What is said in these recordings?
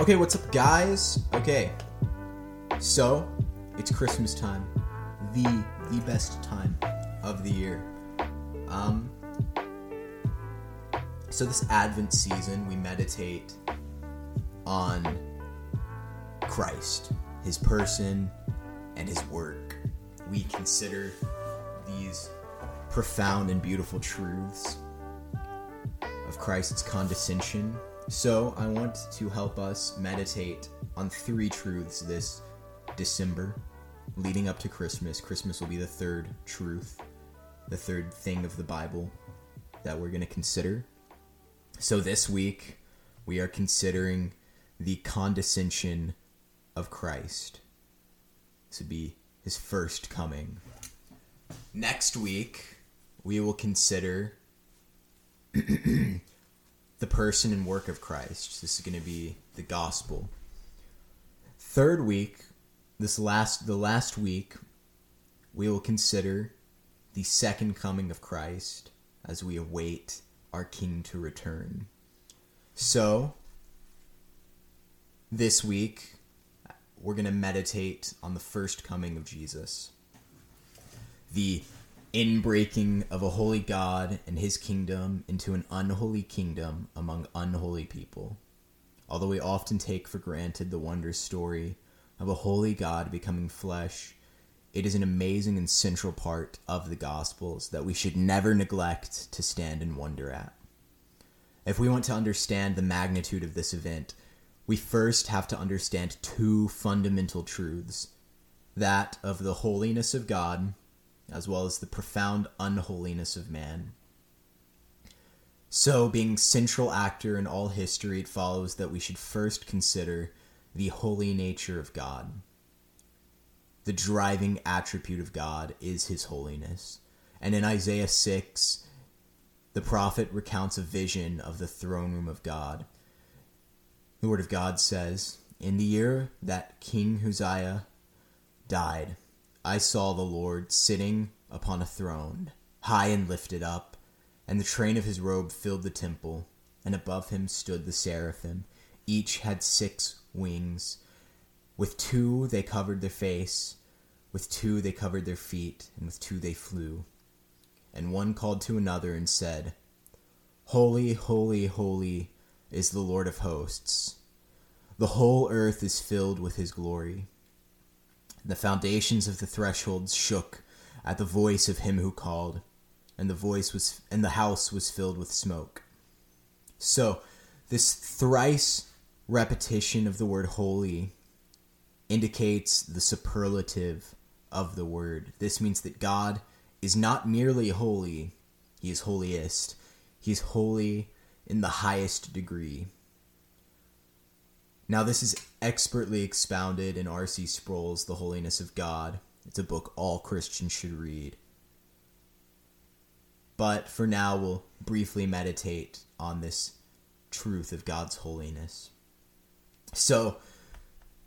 Okay, what's up, guys? Okay, so it's Christmas time, the the best time of the year. Um, so this Advent season, we meditate on Christ, His person, and His work. We consider these profound and beautiful truths of Christ's condescension so, I want to help us meditate on three truths this December leading up to Christmas. Christmas will be the third truth, the third thing of the Bible that we're going to consider. So, this week we are considering the condescension of Christ to be his first coming. Next week we will consider the person and work of Christ. This is going to be the gospel. Third week, this last the last week, we will consider the second coming of Christ as we await our king to return. So, this week we're going to meditate on the first coming of Jesus. The inbreaking of a holy God and his kingdom into an unholy kingdom among unholy people. Although we often take for granted the wondrous story of a holy God becoming flesh, it is an amazing and central part of the Gospels that we should never neglect to stand and wonder at. If we want to understand the magnitude of this event, we first have to understand two fundamental truths that of the holiness of God as well as the profound unholiness of man. So, being central actor in all history, it follows that we should first consider the holy nature of God. The driving attribute of God is his holiness. And in Isaiah 6, the prophet recounts a vision of the throne room of God. The Word of God says, In the year that King Uzziah died, I saw the Lord sitting upon a throne, high and lifted up, and the train of his robe filled the temple, and above him stood the seraphim. Each had six wings. With two they covered their face, with two they covered their feet, and with two they flew. And one called to another and said, Holy, holy, holy is the Lord of hosts. The whole earth is filled with his glory. The foundations of the thresholds shook at the voice of him who called, and the voice was and the house was filled with smoke. So, this thrice repetition of the word holy indicates the superlative of the word. This means that God is not merely holy, he is holiest. He is holy in the highest degree. Now, this is expertly expounded in R.C. Sproul's The Holiness of God. It's a book all Christians should read. But for now, we'll briefly meditate on this truth of God's holiness. So,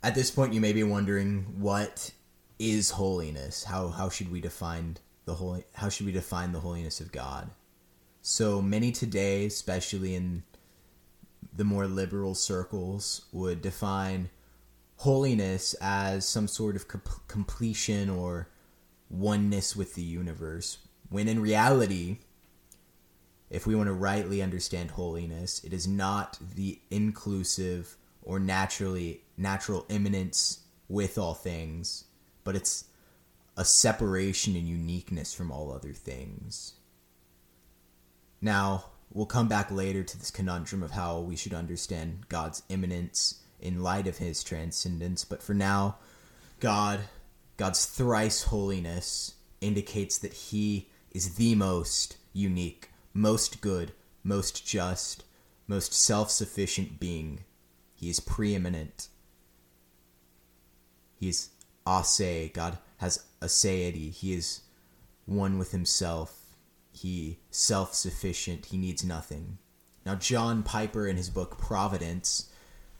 at this point, you may be wondering what is holiness? How, how should we define the holy? How should we define the holiness of God? So many today, especially in the more liberal circles would define holiness as some sort of completion or oneness with the universe, when in reality, if we want to rightly understand holiness, it is not the inclusive or naturally natural immanence with all things, but it's a separation and uniqueness from all other things. Now, we'll come back later to this conundrum of how we should understand God's immanence in light of his transcendence, but for now, God, God's thrice holiness indicates that he is the most unique, most good, most just, most self-sufficient being. He is preeminent. He is ase. God has aseity. He is one with himself he self-sufficient he needs nothing now john piper in his book providence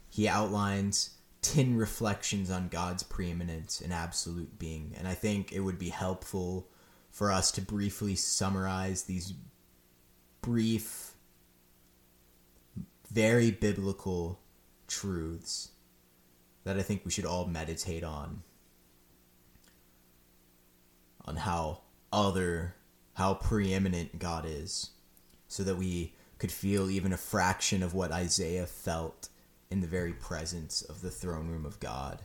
he outlines 10 reflections on god's preeminence and absolute being and i think it would be helpful for us to briefly summarize these brief very biblical truths that I think we should all meditate on. On how other, how preeminent God is, so that we could feel even a fraction of what Isaiah felt in the very presence of the throne room of God.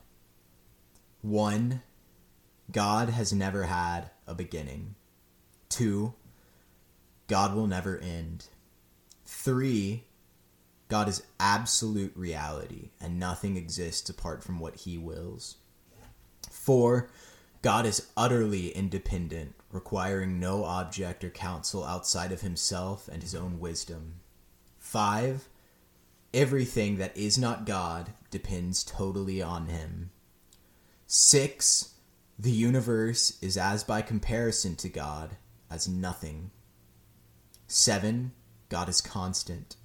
One, God has never had a beginning. Two, God will never end. Three, God is absolute reality and nothing exists apart from what he wills. Four, God is utterly independent, requiring no object or counsel outside of himself and his own wisdom. Five, everything that is not God depends totally on him. Six, the universe is as by comparison to God as nothing. Seven, God is constant.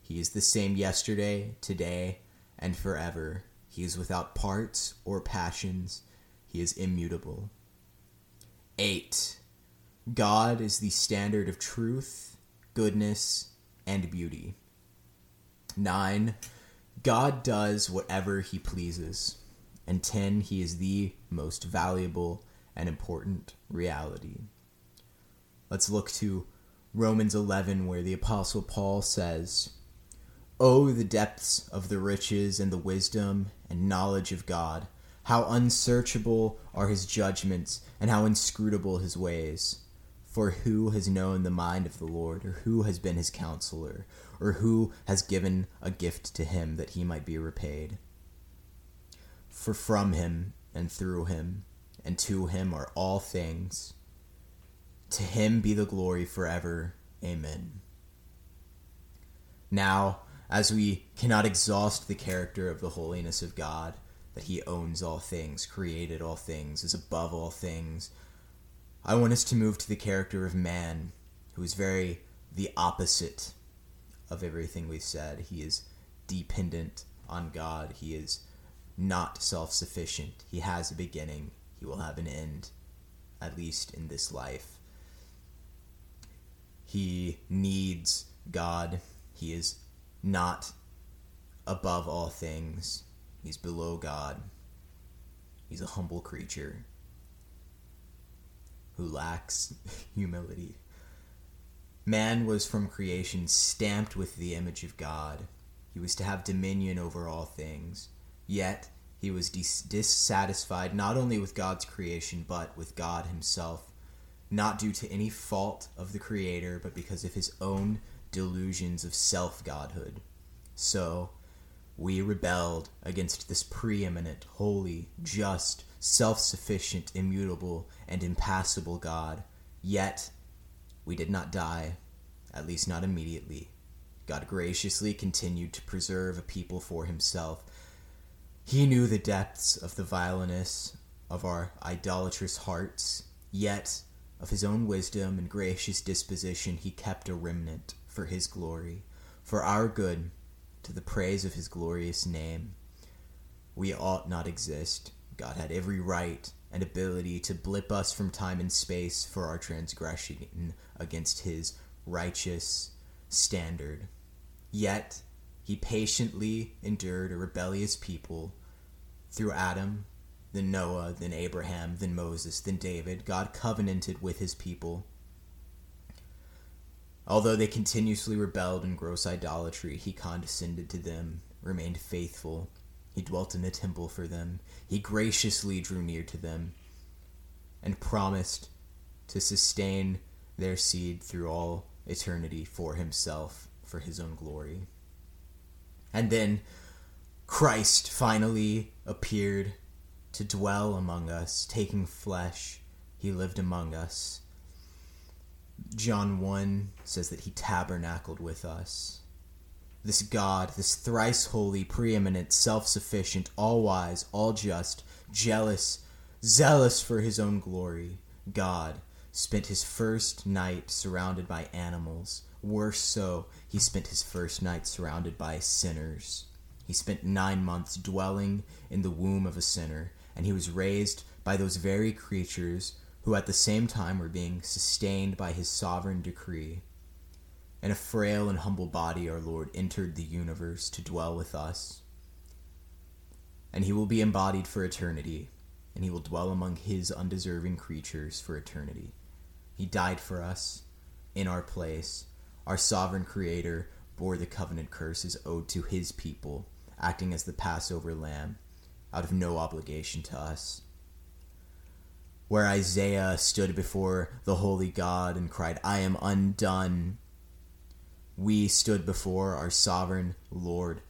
He is the same yesterday, today, and forever. He is without parts or passions. He is immutable. 8. God is the standard of truth, goodness, and beauty. 9. God does whatever he pleases. And 10. He is the most valuable and important reality. Let's look to Romans 11, where the Apostle Paul says, Oh, the depths of the riches and the wisdom and knowledge of God! How unsearchable are his judgments, and how inscrutable his ways! For who has known the mind of the Lord, or who has been his counselor, or who has given a gift to him that he might be repaid? For from him, and through him, and to him are all things to him be the glory forever. Amen. Now, as we cannot exhaust the character of the holiness of God, that he owns all things, created all things, is above all things, I want us to move to the character of man, who is very the opposite of everything we've said. He is dependent on God. He is not self sufficient. He has a beginning. He will have an end, at least in this life. He needs God. He is not above all things. He's below God. He's a humble creature who lacks humility. Man was from creation stamped with the image of God. He was to have dominion over all things. Yet, he was dis- dissatisfied not only with God's creation, but with God himself not due to any fault of the Creator, but because of his own delusions of self godhood. So, we rebelled against this preeminent, holy, just, self sufficient, immutable, and impassible God. Yet, we did not die, at least not immediately. God graciously continued to preserve a people for himself. He knew the depths of the vileness of our idolatrous hearts, yet of his own wisdom and gracious disposition, he kept a remnant for his glory, for our good, to the praise of his glorious name. We ought not exist. God had every right and ability to blip us from time and space for our transgression against his righteous standard. Yet, he patiently endured a rebellious people through Adam then Noah, then Abraham, then Moses, then David, God covenanted with his people. Although they continuously rebelled in gross idolatry, he condescended to them, remained faithful. He dwelt in the temple for them. He graciously drew near to them and promised to sustain their seed through all eternity for himself, for his own glory. And then Christ finally appeared to dwell among us, taking flesh, he lived among us. John 1 says that he tabernacled with us. This God, this thrice holy, preeminent, self sufficient, all wise, all just, jealous, zealous for his own glory, God, spent his first night surrounded by animals. Worse so, he spent his first night surrounded by sinners. He spent nine months dwelling in the womb of a sinner, and he was raised by those very creatures who at the same time were being sustained by his sovereign decree. In a frail and humble body, our Lord entered the universe to dwell with us. and he will be embodied for eternity, and he will dwell among his undeserving creatures for eternity. He died for us, in our place. Our sovereign creator bore the covenant curses owed to his people, acting as the Passover lamb, out of no obligation to us. Where Isaiah stood before the holy God and cried, I am undone, we stood before our sovereign Lord,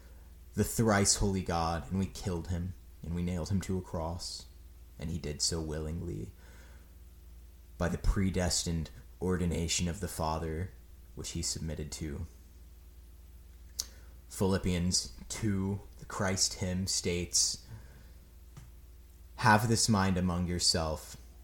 the thrice holy God, and we killed him, and we nailed him to a cross, and he did so willingly by the predestined ordination of the Father, which he submitted to. Philippians 2, the Christ hymn states, Have this mind among yourself,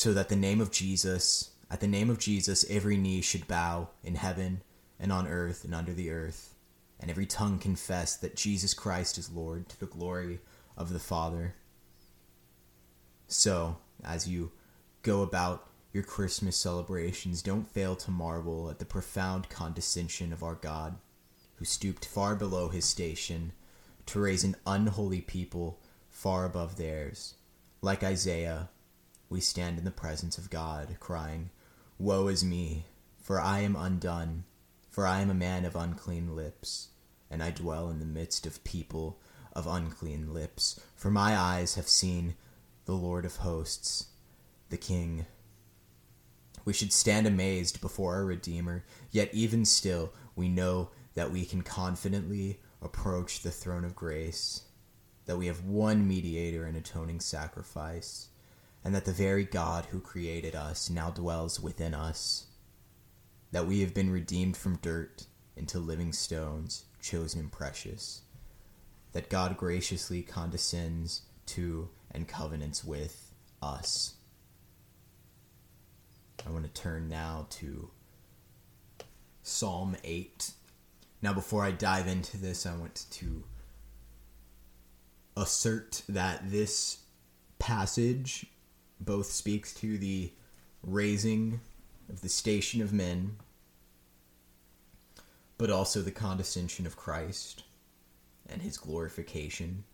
so that the name of Jesus, at the name of Jesus, every knee should bow in heaven and on earth and under the earth, and every tongue confess that Jesus Christ is Lord to the glory of the Father. So, as you go about your Christmas celebrations, don't fail to marvel at the profound condescension of our God, who stooped far below his station to raise an unholy people far above theirs. Like Isaiah, we stand in the presence of God, crying, Woe is me, for I am undone, for I am a man of unclean lips, and I dwell in the midst of people of unclean lips. For my eyes have seen the Lord of hosts, the King we should stand amazed before our Redeemer, yet even still we know that we can confidently approach the throne of grace, that we have one mediator and atoning sacrifice, and that the very God who created us now dwells within us, that we have been redeemed from dirt into living stones, chosen and precious, that God graciously condescends to and covenants with us. I want to turn now to Psalm 8. Now, before I dive into this, I want to assert that this passage both speaks to the raising of the station of men, but also the condescension of Christ and his glorification.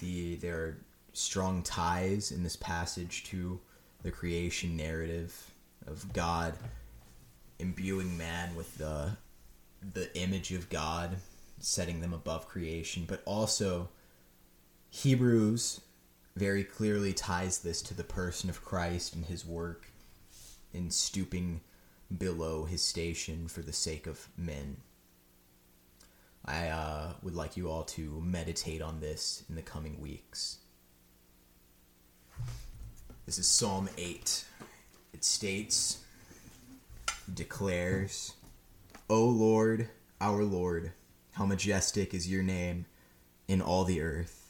The there are strong ties in this passage to the creation narrative of God imbuing man with the the image of God, setting them above creation, but also Hebrews very clearly ties this to the person of Christ and his work in stooping below his station for the sake of men. I uh, would like you all to meditate on this in the coming weeks. This is Psalm 8. It states, declares, O Lord, our Lord, how majestic is your name in all the earth.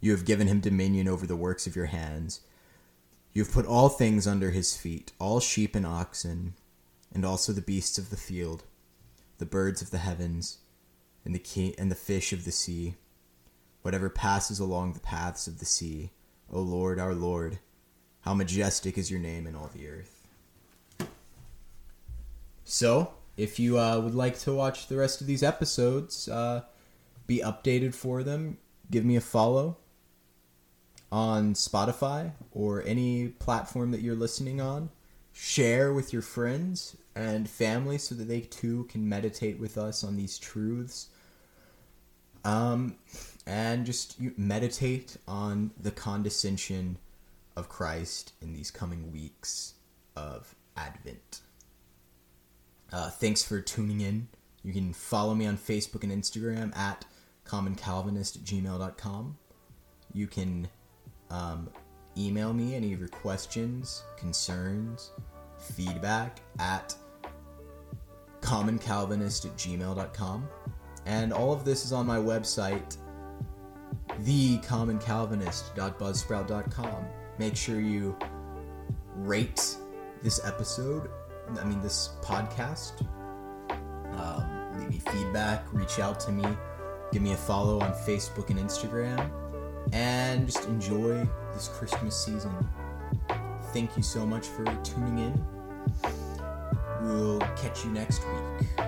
You have given him dominion over the works of your hands. You have put all things under his feet, all sheep and oxen, and also the beasts of the field, the birds of the heavens, and the and the fish of the sea, whatever passes along the paths of the sea. O Lord, our Lord, how majestic is your name in all the earth. So, if you uh, would like to watch the rest of these episodes, uh, be updated for them, give me a follow on Spotify or any platform that you're listening on. Share with your friends and family so that they too can meditate with us on these truths. Um, and just meditate on the condescension of Christ in these coming weeks of Advent. Uh, thanks for tuning in. You can follow me on Facebook and Instagram at commoncalvinist at gmail.com. You can um, email me any of your questions, concerns, feedback at commoncalvinist at gmail.com. And all of this is on my website, thecommoncalvinist.buzzsprout.com. Make sure you rate this episode, I mean, this podcast. Um, leave me feedback, reach out to me, give me a follow on Facebook and Instagram, and just enjoy this Christmas season. Thank you so much for tuning in. We'll catch you next week.